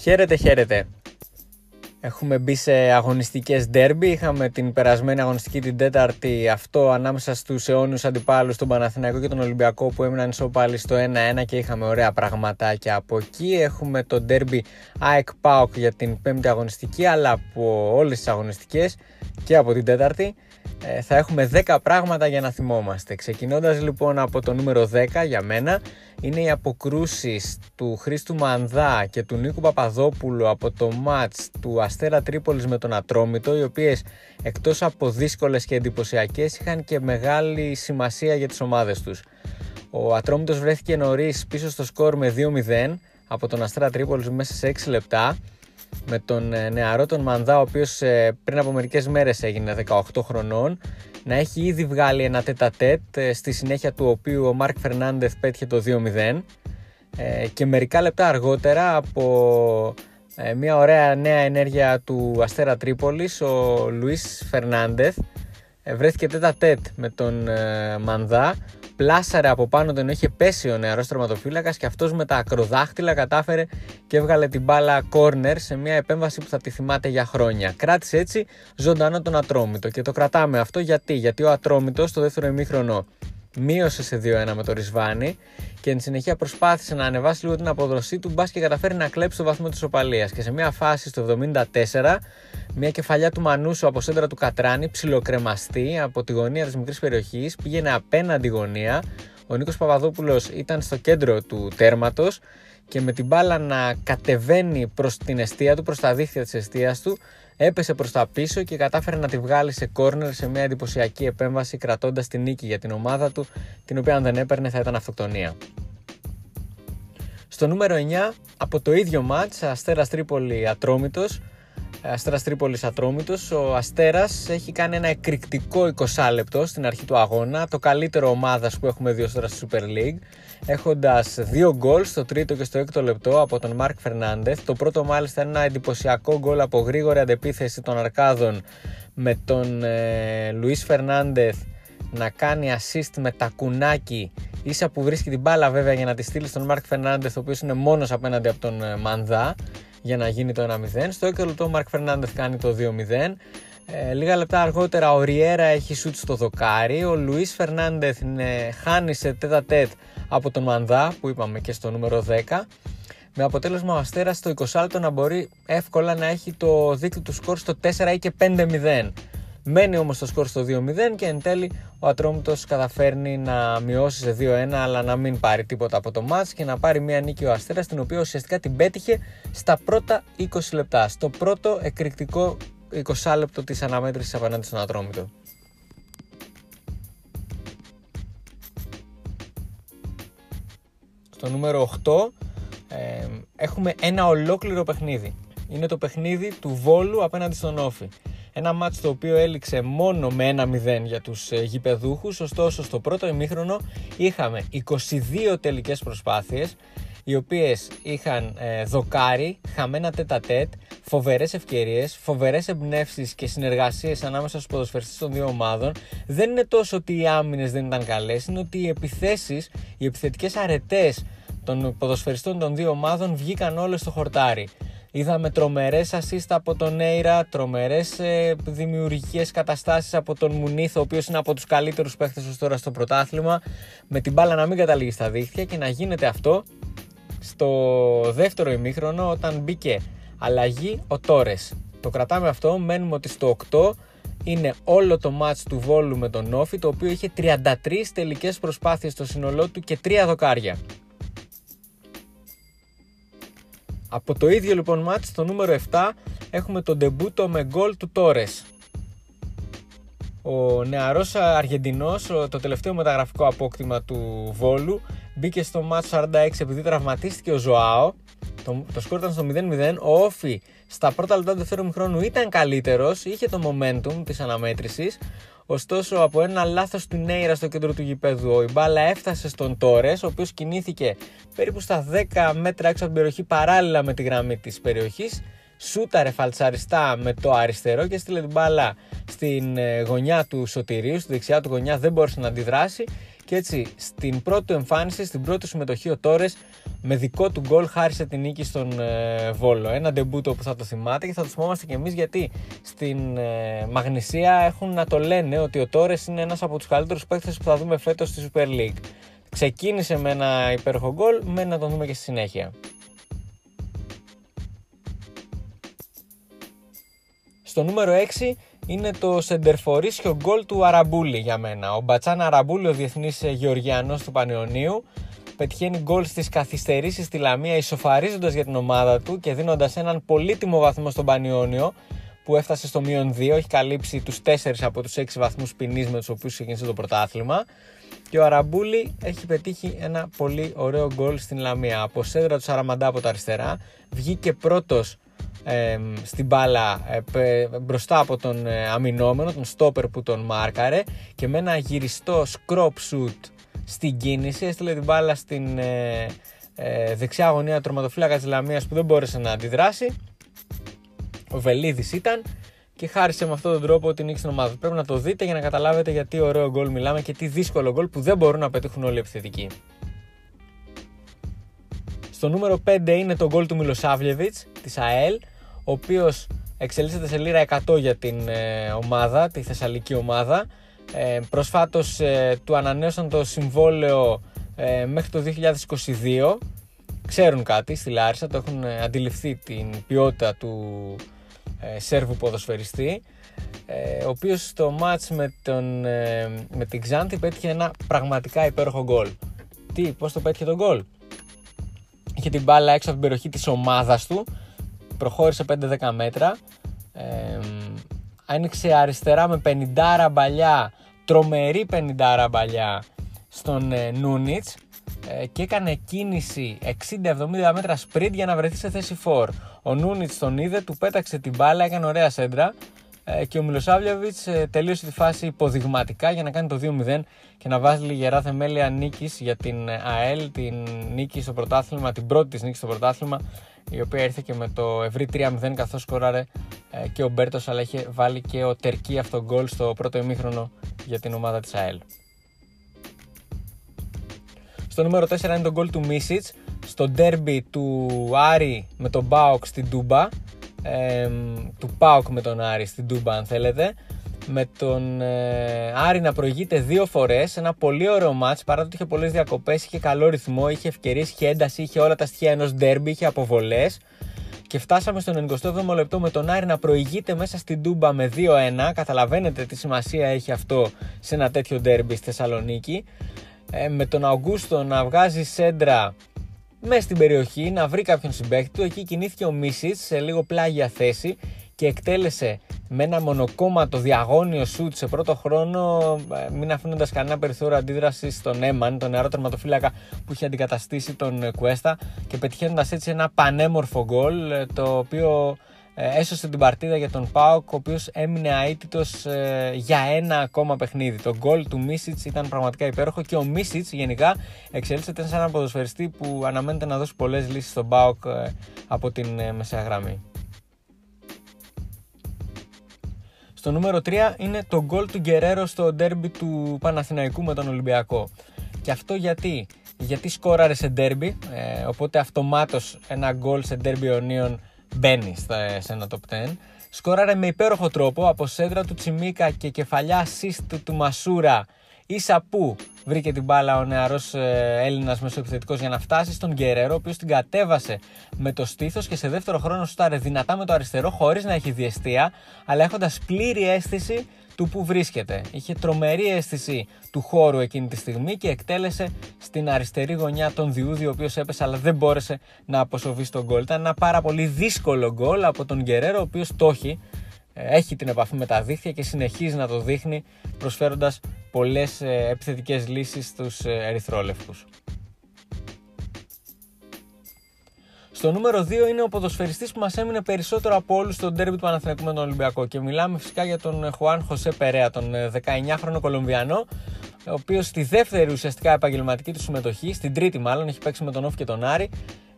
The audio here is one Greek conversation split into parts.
Χαίρετε, χαίρετε. Έχουμε μπει σε αγωνιστικές ντέρμπι. Είχαμε την περασμένη αγωνιστική την τέταρτη αυτό ανάμεσα στους αιώνιους αντιπάλους τον Παναθηναϊκό και τον Ολυμπιακό που έμειναν πάλι στο 1-1 και είχαμε ωραία πραγματάκια από εκεί. Έχουμε το ντέρμπι ΑΕΚ ΠΑΟΚ για την πέμπτη αγωνιστική αλλά από όλες τις αγωνιστικές και από την τέταρτη. Ε, θα έχουμε 10 πράγματα για να θυμόμαστε. Ξεκινώντας λοιπόν από το νούμερο 10 για μένα είναι οι αποκρούσεις του Χρήστου Μανδά και του Νίκου Παπαδόπουλου από το μάτς του Αστέρα Τρίπολης με τον Ατρόμητο οι οποίες εκτός από δύσκολες και εντυπωσιακές είχαν και μεγάλη σημασία για τις ομάδες τους. Ο Ατρόμητος βρέθηκε νωρίς πίσω στο σκορ με 2-0 από τον Αστέρα Τρίπολης μέσα σε 6 λεπτά με τον ε, νεαρό τον Μανδά ο οποίος ε, πριν από μερικές μέρες έγινε 18 χρονών να έχει ήδη βγάλει ένα τέτα τέτ ε, στη συνέχεια του οποίου ο Μάρκ Φερνάντεθ πέτυχε το 2-0 και μερικά λεπτά αργότερα από μια ωραία νέα ενέργεια του Αστέρα Τρίπολης ο Λουίς Φερνάντεθ βρέθηκε τέτα τέτ με τον Μανδά πλάσαρε από πάνω τον είχε πέσει ο νεαρός τερματοφύλακας και αυτός με τα ακροδάχτυλα κατάφερε και έβγαλε την μπάλα corner σε μια επέμβαση που θα τη θυμάται για χρόνια. Κράτησε έτσι ζωντανό τον Ατρόμητο και το κρατάμε αυτό γιατί, γιατί ο Ατρόμητος στο δεύτερο ημίχρονο μείωσε σε 2-1 με το Ρισβάνι και εν συνεχεία προσπάθησε να ανεβάσει λίγο την αποδοσή του μπας και καταφέρει να κλέψει το βαθμό της οπαλίας και σε μια φάση στο 74 μια κεφαλιά του Μανούσου από σέντρα του Κατράνη ψιλοκρεμαστή από τη γωνία της μικρής περιοχής πήγαινε απέναντι γωνία ο Νίκος Παπαδόπουλος ήταν στο κέντρο του τέρματος και με την μπάλα να κατεβαίνει προς την αιστεία του, προς τα δίχτυα της αιστείας του έπεσε προς τα πίσω και κατάφερε να τη βγάλει σε κόρνερ σε μια εντυπωσιακή επέμβαση κρατώντας την νίκη για την ομάδα του την οποία αν δεν έπαιρνε θα ήταν αυτοκτονία. Στο νούμερο 9 από το ίδιο μάτς Αστέρας Τρίπολη Ατρόμητος Αστέρας Τρίπολης Ατρόμητος. Ο Αστέρας έχει κάνει ένα εκρηκτικό 20 λεπτό στην αρχή του αγώνα. Το καλύτερο ομάδας που έχουμε δει ως τώρα στη Super League. Έχοντας δύο γκολ στο τρίτο και στο έκτο λεπτό από τον Μάρκ Φερνάντεθ. Το πρώτο μάλιστα είναι ένα εντυπωσιακό γκολ από γρήγορη αντεπίθεση των Αρκάδων με τον ε, Λουίς Φερνάντεθ να κάνει assist με τα κουνάκι ίσα που βρίσκει την μπάλα βέβαια για να τη στείλει στον Μάρκ Φερνάντεθ ο οποίος είναι μόνος απέναντι από τον ε, Μανδά για να γίνει το 1-0. Στο 6 λεπτό ο Μαρκ Φερνάντεθ κάνει το 2-0. Ε, λίγα λεπτά αργότερα ο Ριέρα έχει σουτ στο δοκάρι. Ο Λουίς Φερνάντεθ χάνει σε τέτα τέτ από τον Μανδά που είπαμε και στο νούμερο 10. Με αποτέλεσμα ο Αστέρας στο 20 λεπτό να μπορεί εύκολα να έχει το δίκτυο του σκορ στο 4 ή και 5-0. Μένει όμως το σκορ στο 2-0 και εν τέλει ο Ατρόμητος καταφέρνει να μειώσει σε 2-1 αλλά να μην πάρει τίποτα από το μάτς και να πάρει μια νίκη ο Αστέρας την οποία ουσιαστικά την πέτυχε στα πρώτα 20 λεπτά. Στο πρώτο εκρηκτικό 20 λεπτό της αναμέτρησης απέναντι στον Ατρόμητο. Στο νούμερο 8 ε, έχουμε ένα ολόκληρο παιχνίδι. Είναι το παιχνίδι του Βόλου απέναντι στον Όφη. Ένα μάτς το οποίο έληξε μόνο με ένα 0 για τους ε, γηπεδούχους, ωστόσο στο πρώτο ημίχρονο είχαμε 22 τελικές προσπάθειες, οι οποίες είχαν ε, δοκάρι, χαμένα τέτα τέτ, φοβερές ευκαιρίες, φοβερές εμπνεύσεις και συνεργασίες ανάμεσα στους ποδοσφαιριστές των δύο ομάδων. Δεν είναι τόσο ότι οι άμυνες δεν ήταν καλές, είναι ότι οι επιθέσεις, οι επιθετικές αρετές των ποδοσφαιριστών των δύο ομάδων βγήκαν όλες στο χορτάρι. Είδαμε τρομερές assist από τον Έιρα, τρομερές ε, δημιουργικές καταστάσεις από τον Μουνίθ, ο οποίος είναι από τους καλύτερους παίχτε ως τώρα στο πρωτάθλημα. Με την μπάλα να μην καταλήγει στα δίχτυα και να γίνεται αυτό στο δεύτερο ημίχρονο όταν μπήκε αλλαγή ο Τόρες. Το κρατάμε αυτό, μένουμε ότι στο 8 είναι όλο το μάτς του Βόλου με τον Όφη, το οποίο είχε 33 τελικές προσπάθειες στο σύνολό του και 3 δοκάρια. Από το ίδιο λοιπόν μάτς, στο νούμερο 7, έχουμε τον ντεμπούτο με γκολ του Τόρες. Ο νεαρός Αργεντινός, το τελευταίο μεταγραφικό απόκτημα του Βόλου, μπήκε στο μάτς 46 επειδή τραυματίστηκε ο Ζωάο. Το, το σκόρ ήταν στο 0-0. Ο Όφη στα πρώτα λεπτά του δεύτερου μηχρόνου ήταν καλύτερος, είχε το momentum της αναμέτρησης. Ωστόσο, από ένα λάθος του Νέιρα στο κέντρο του γηπέδου, η μπάλα έφτασε στον Τόρες, ο οποίος κινήθηκε περίπου στα 10 μέτρα έξω από την περιοχή παράλληλα με τη γραμμή της περιοχής. Σούταρε φαλτσαριστά με το αριστερό και στείλε την μπάλα στην ε, γωνιά του Σωτηρίου, στη δεξιά του γωνιά δεν μπόρεσε να αντιδράσει και έτσι στην πρώτη εμφάνιση, στην πρώτη συμμετοχή ο Τόρες με δικό του γκολ χάρισε την νίκη στον ε, Βόλο. Ένα ντεμπούτο που θα το θυμάται και θα το θυμόμαστε κι εμείς γιατί στην ε, Μαγνησία έχουν να το λένε ότι ο Τόρες είναι ένας από τους καλύτερους παίκτες που θα δούμε φέτος στη Super League. Ξεκίνησε με ένα υπέροχο γκολ, με να τον δούμε και στη συνέχεια. Στο νούμερο 6 είναι το σεντερφορίσιο γκολ του Αραμπούλη για μένα. Ο Μπατσάν Αραμπούλη, ο διεθνής Γεωργιανός του Πανεωνίου, πετυχαίνει γκολ στις καθυστερήσεις στη Λαμία ισοφαρίζοντας για την ομάδα του και δίνοντας έναν πολύτιμο βαθμό στον Πανιόνιο που έφτασε στο μείον 2, έχει καλύψει τους 4 από τους 6 βαθμούς ποινής με τους οποίους ξεκίνησε το πρωτάθλημα. Και ο Αραμπούλη έχει πετύχει ένα πολύ ωραίο γκολ στην Λαμία. Από σέντρα του Σαραμαντά από τα αριστερά. Βγήκε πρώτος ε, στην μπάλα ε, μπροστά από τον ε, αμυνόμενο, τον στόπερ που τον μάρκαρε και με ένα γυριστό scrop shoot στην κίνηση, έστειλε την μπάλα στην ε, ε, δεξιά γωνία τροματοφύλακα της Λαμίας που δεν μπόρεσε να αντιδράσει. Ο Βελίδης ήταν και χάρισε με αυτόν τον τρόπο την νίκη στην ομάδα. Πρέπει να το δείτε για να καταλάβετε γιατί ωραίο γκολ μιλάμε και τι δύσκολο γκολ που δεν μπορούν να πετύχουν όλοι οι επιθετικοί. Στο νούμερο 5 είναι το γκολ του Μιλοσάβλεβιτς της ΑΕΛ, ο οποίος εξελίσσεται σε λίρα 100 για την ε, ομάδα, τη Θεσσαλική ομάδα ε, προσφάτως ε, του ανανέωσαν το συμβόλαιο ε, μέχρι το 2022. Ξέρουν κάτι στη Λάρισα, το έχουν ε, αντιληφθεί την ποιότητα του ε, Σέρβου ποδοσφαιριστή ο οποίος στο μάτς με, τον, με την Ξάνθη πέτυχε ένα πραγματικά υπέροχο γκολ. Τι, πώς το πέτυχε το γκολ; Είχε την μπάλα έξω από την περιοχή της ομάδας του, προχώρησε 5-10 μέτρα, άνοιξε αριστερά με 50 μπαλιά τρομερή 50 μπαλιά στον ε, Νούνιτς ε, και έκανε κίνηση 60-70 μέτρα sprint για να βρεθεί σε θέση 4. Ο Νούνιτς τον είδε, του πέταξε την μπάλα, έκανε ωραία σέντρα ε, και ο Μιλοσάβλιαβιτς ε, τελείωσε τη φάση υποδειγματικά για να κάνει το 2-0 και να βάζει λιγερά θεμέλια νίκης για την ΑΕΛ, την νίκη στο πρωτάθλημα, την πρώτη της νίκη στο πρωτάθλημα η οποία ήρθε και με το ευρύ 3-0 καθώς σκοράρε ε, και ο Μπέρτος αλλά είχε βάλει και ο Τερκί αυτό γκολ στο πρώτο ημίχρονο για την ομάδα της ΑΕΛ. Στο νούμερο 4 είναι το γκολ του Μίσιτς στο ντέρμπι του Άρη με τον Μπάουκ στην Τούμπα ε, του Πάουκ με τον Άρη στην Τούμπα αν θέλετε με τον ε, Άρη να προηγείται δύο φορές. Ένα πολύ ωραίο μάτς παρά το ότι είχε πολλές διακοπές, είχε καλό ρυθμό, είχε ευκαιρίες, είχε ένταση, είχε όλα τα στοιχεία ενός ντέρμπι, είχε αποβολές. Και φτάσαμε στο 97ο λεπτό με τον Άρη να προηγείται μέσα στην Τούμπα με 2-1. Καταλαβαίνετε τι σημασία έχει αυτό σε ένα τέτοιο ντέρμπι στη Θεσσαλονίκη. Ε, με τον Αυγούστο να βγάζει σέντρα μέσα στην περιοχή, να βρει κάποιον συμπέχτη του. Εκεί κινήθηκε ο Μίσιτς σε λίγο πλάγια θέση και εκτέλεσε με ένα μονοκόμματο διαγώνιο σουτ σε πρώτο χρόνο, ε, μην αφήνοντας κανένα περιθώριο αντίδραση στον Έμαν, τον νεαρό τερματοφύλακα που είχε αντικαταστήσει τον Κουέστα και πετυχαίνοντας έτσι ένα πανέμορφο γκολ ε, το οποίο ε, έσωσε την παρτίδα για τον Πάοκ, ο οποίος έμεινε αίτητος για ένα ακόμα παιχνίδι. Το γκολ του Μίσιτς ήταν πραγματικά υπέροχο και ο Μίσιτς γενικά εξελίσσεται σε έναν ποδοσφαιριστή που αναμένεται να δώσει πολλές λύσεις στον Πάοκ από την μεσαία γραμμή. Στο νούμερο 3 είναι το γκολ του Γκερέρο στο ντέρμπι του Παναθηναϊκού με τον Ολυμπιακό. Και αυτό γιατί, γιατί σκόραρε σε ντέρμπι, ε, οπότε αυτομάτως ένα γκολ σε ντέρμπι ονίων μπαίνει σε ένα top 10. Σκόραρε με υπέροχο τρόπο από σέντρα του Τσιμίκα και κεφαλιά assist του Μασούρα ίσα που βρήκε την μπάλα ο νεαρός ε, Έλληνας μεσοεπιθετικός για να φτάσει στον Γκερέρο, ο οποίος την κατέβασε με το στήθος και σε δεύτερο χρόνο σούταρε δυνατά με το αριστερό, χωρίς να έχει διαιστεία, αλλά έχοντας πλήρη αίσθηση του που βρίσκεται. Είχε τρομερή αίσθηση του χώρου εκείνη τη στιγμή και εκτέλεσε στην αριστερή γωνιά τον Διούδη, ο οποίος έπεσε αλλά δεν μπόρεσε να αποσοβεί στον γκολ. Ήταν ένα πάρα πολύ δύσκολο γκολ από τον Γκερέρο, ο οποίος το έχει έχει την επαφή με τα δίχτυα και συνεχίζει να το δείχνει προσφέροντας πολλές ε, επιθετικές λύσεις στους ε, ερυθρόλευκους. Στο νούμερο 2 είναι ο ποδοσφαιριστής που μας έμεινε περισσότερο από όλους στο ντέρμπι του Παναθηναϊκού με τον Ολυμπιακό. Και μιλάμε φυσικά για τον Χουάν Χωσέ Περέα, τον 19χρονο ε, Κολομβιανό ο οποίος στη δεύτερη ουσιαστικά επαγγελματική του συμμετοχή, στην τρίτη μάλλον, έχει παίξει με τον Όφ και τον Άρη,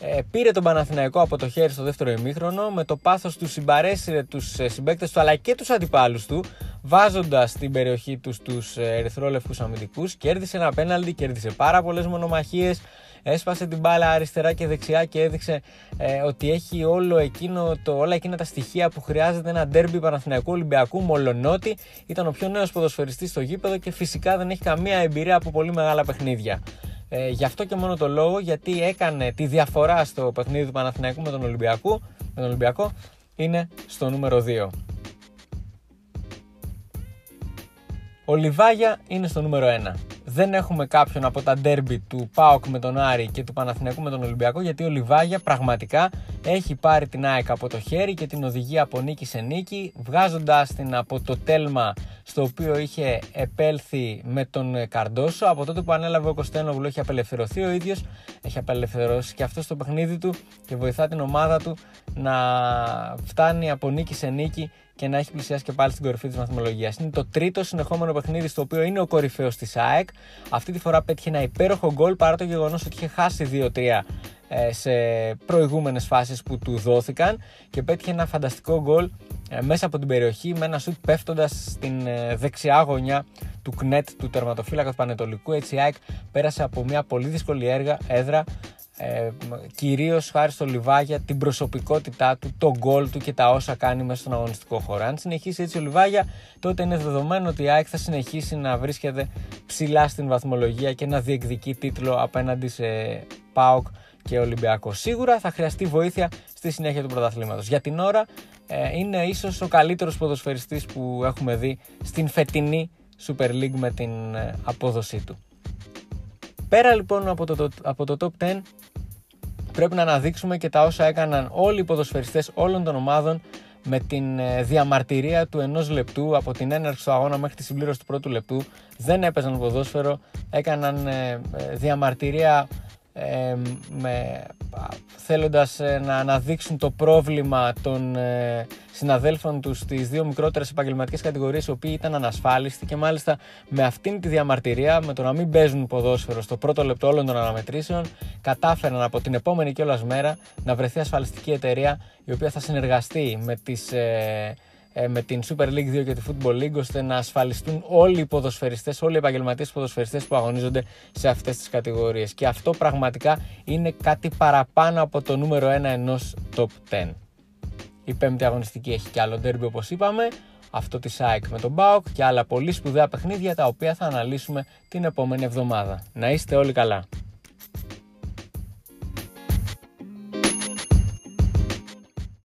ε, πήρε τον Παναθηναϊκό από το χέρι στο δεύτερο ημίχρονο με το πάθος του συμπαρέσυρε τους ε, συμπαίκτες του αλλά και τους αντιπάλους του βάζοντας στην περιοχή τους τους ε, ερυθρόλευκους αμυντικούς. Κέρδισε ένα πέναλτι, κέρδισε πάρα πολλές μονομαχίες έσπασε την μπάλα αριστερά και δεξιά και έδειξε ε, ότι έχει όλο εκείνο το, όλα εκείνα τα στοιχεία που χρειάζεται ένα ντέρμπι Παναθηναϊκού Ολυμπιακού μολονότι ήταν ο πιο νέος ποδοσφαιριστής στο γήπεδο και φυσικά δεν έχει καμία εμπειρία από πολύ μεγάλα παιχνίδια. Ε, γι' αυτό και μόνο το λόγο, γιατί έκανε τη διαφορά στο παιχνίδι του Παναθηναϊκού με τον Ολυμπιακό, με τον Ολυμπιακό είναι στο νούμερο 2. Ο Λιβάγια είναι στο νούμερο 1. Δεν έχουμε κάποιον από τα ντέρμπι του ΠΑΟΚ με τον Άρη και του Παναθηναϊκού με τον Ολυμπιακό γιατί ο Λιβάγια πραγματικά έχει πάρει την ΑΕΚ από το χέρι και την οδηγεί από νίκη σε νίκη βγάζοντας την από το τέλμα στο οποίο είχε επέλθει με τον Καρντόσο από τότε που ανέλαβε ο Κωστένογλου έχει απελευθερωθεί ο ίδιος έχει απελευθερώσει και αυτό στο παιχνίδι του και βοηθά την ομάδα του να φτάνει από νίκη σε νίκη και να έχει πλησιάσει και πάλι στην κορυφή της βαθμολογία. Είναι το τρίτο συνεχόμενο παιχνίδι στο οποίο είναι ο κορυφαίος της ΑΕΚ. Αυτή τη φορά πέτυχε ένα υπέροχο γκολ παρά το γεγονός ότι είχε χάσει 2-3 ε, σε προηγούμενες φάσεις που του δόθηκαν και πέτυχε ένα φανταστικό γκολ ε, μέσα από την περιοχή με ένα σουτ πέφτοντας στην ε, δεξιά γωνιά του κνέτ του τερματοφύλακα του Πανετολικού έτσι η ΑΕΚ πέρασε από μια πολύ δύσκολη έργα, έδρα ε, κυρίως χάρη στο Λιβάγια την προσωπικότητά του, το γκολ του και τα όσα κάνει μέσα στον αγωνιστικό χώρο. Αν συνεχίσει έτσι ο Λιβάγια, τότε είναι δεδομένο ότι η ΑΕΚ θα συνεχίσει να βρίσκεται ψηλά στην βαθμολογία και να διεκδικεί τίτλο απέναντι σε ΠΑΟΚ και Ολυμπιακός. Σίγουρα θα χρειαστεί βοήθεια στη συνέχεια του πρωταθλήματος. Για την ώρα ε, είναι ίσως ο καλύτερος ποδοσφαιριστής που έχουμε δει στην φετινή Super League με την ε, απόδοσή του. Πέρα λοιπόν από το, από το top 10 πρέπει να αναδείξουμε και τα όσα έκαναν όλοι οι ποδοσφαιριστές όλων των ομάδων με την ε, διαμαρτυρία του ενός λεπτού από την έναρξη του αγώνα μέχρι τη συμπλήρωση του πρώτου λεπτού δεν έπαιζαν ποδόσφαιρο, έκαναν διαμαρτυρία με, θέλοντας ε, να αναδείξουν το πρόβλημα των ε, συναδέλφων τους στις δύο μικρότερες επαγγελματικές κατηγορίες οι οποίοι ήταν ανασφάλιστοι και μάλιστα με αυτήν τη διαμαρτυρία με το να μην παίζουν ποδόσφαιρο στο πρώτο λεπτό όλων των αναμετρήσεων κατάφεραν από την επόμενη κιόλας μέρα να βρεθεί ασφαλιστική εταιρεία η οποία θα συνεργαστεί με τις ε, ε, με την Super League 2 και τη Football League ώστε να ασφαλιστούν όλοι οι ποδοσφαιριστές, όλοι οι επαγγελματίες ποδοσφαιριστές που αγωνίζονται σε αυτές τις κατηγορίες. Και αυτό πραγματικά είναι κάτι παραπάνω από το νούμερο 1 ενός top 10. Η πέμπτη αγωνιστική έχει και άλλο derby όπως είπαμε, αυτό της ΑΕΚ με τον BAUK και άλλα πολύ σπουδαία παιχνίδια τα οποία θα αναλύσουμε την επόμενη εβδομάδα. Να είστε όλοι καλά.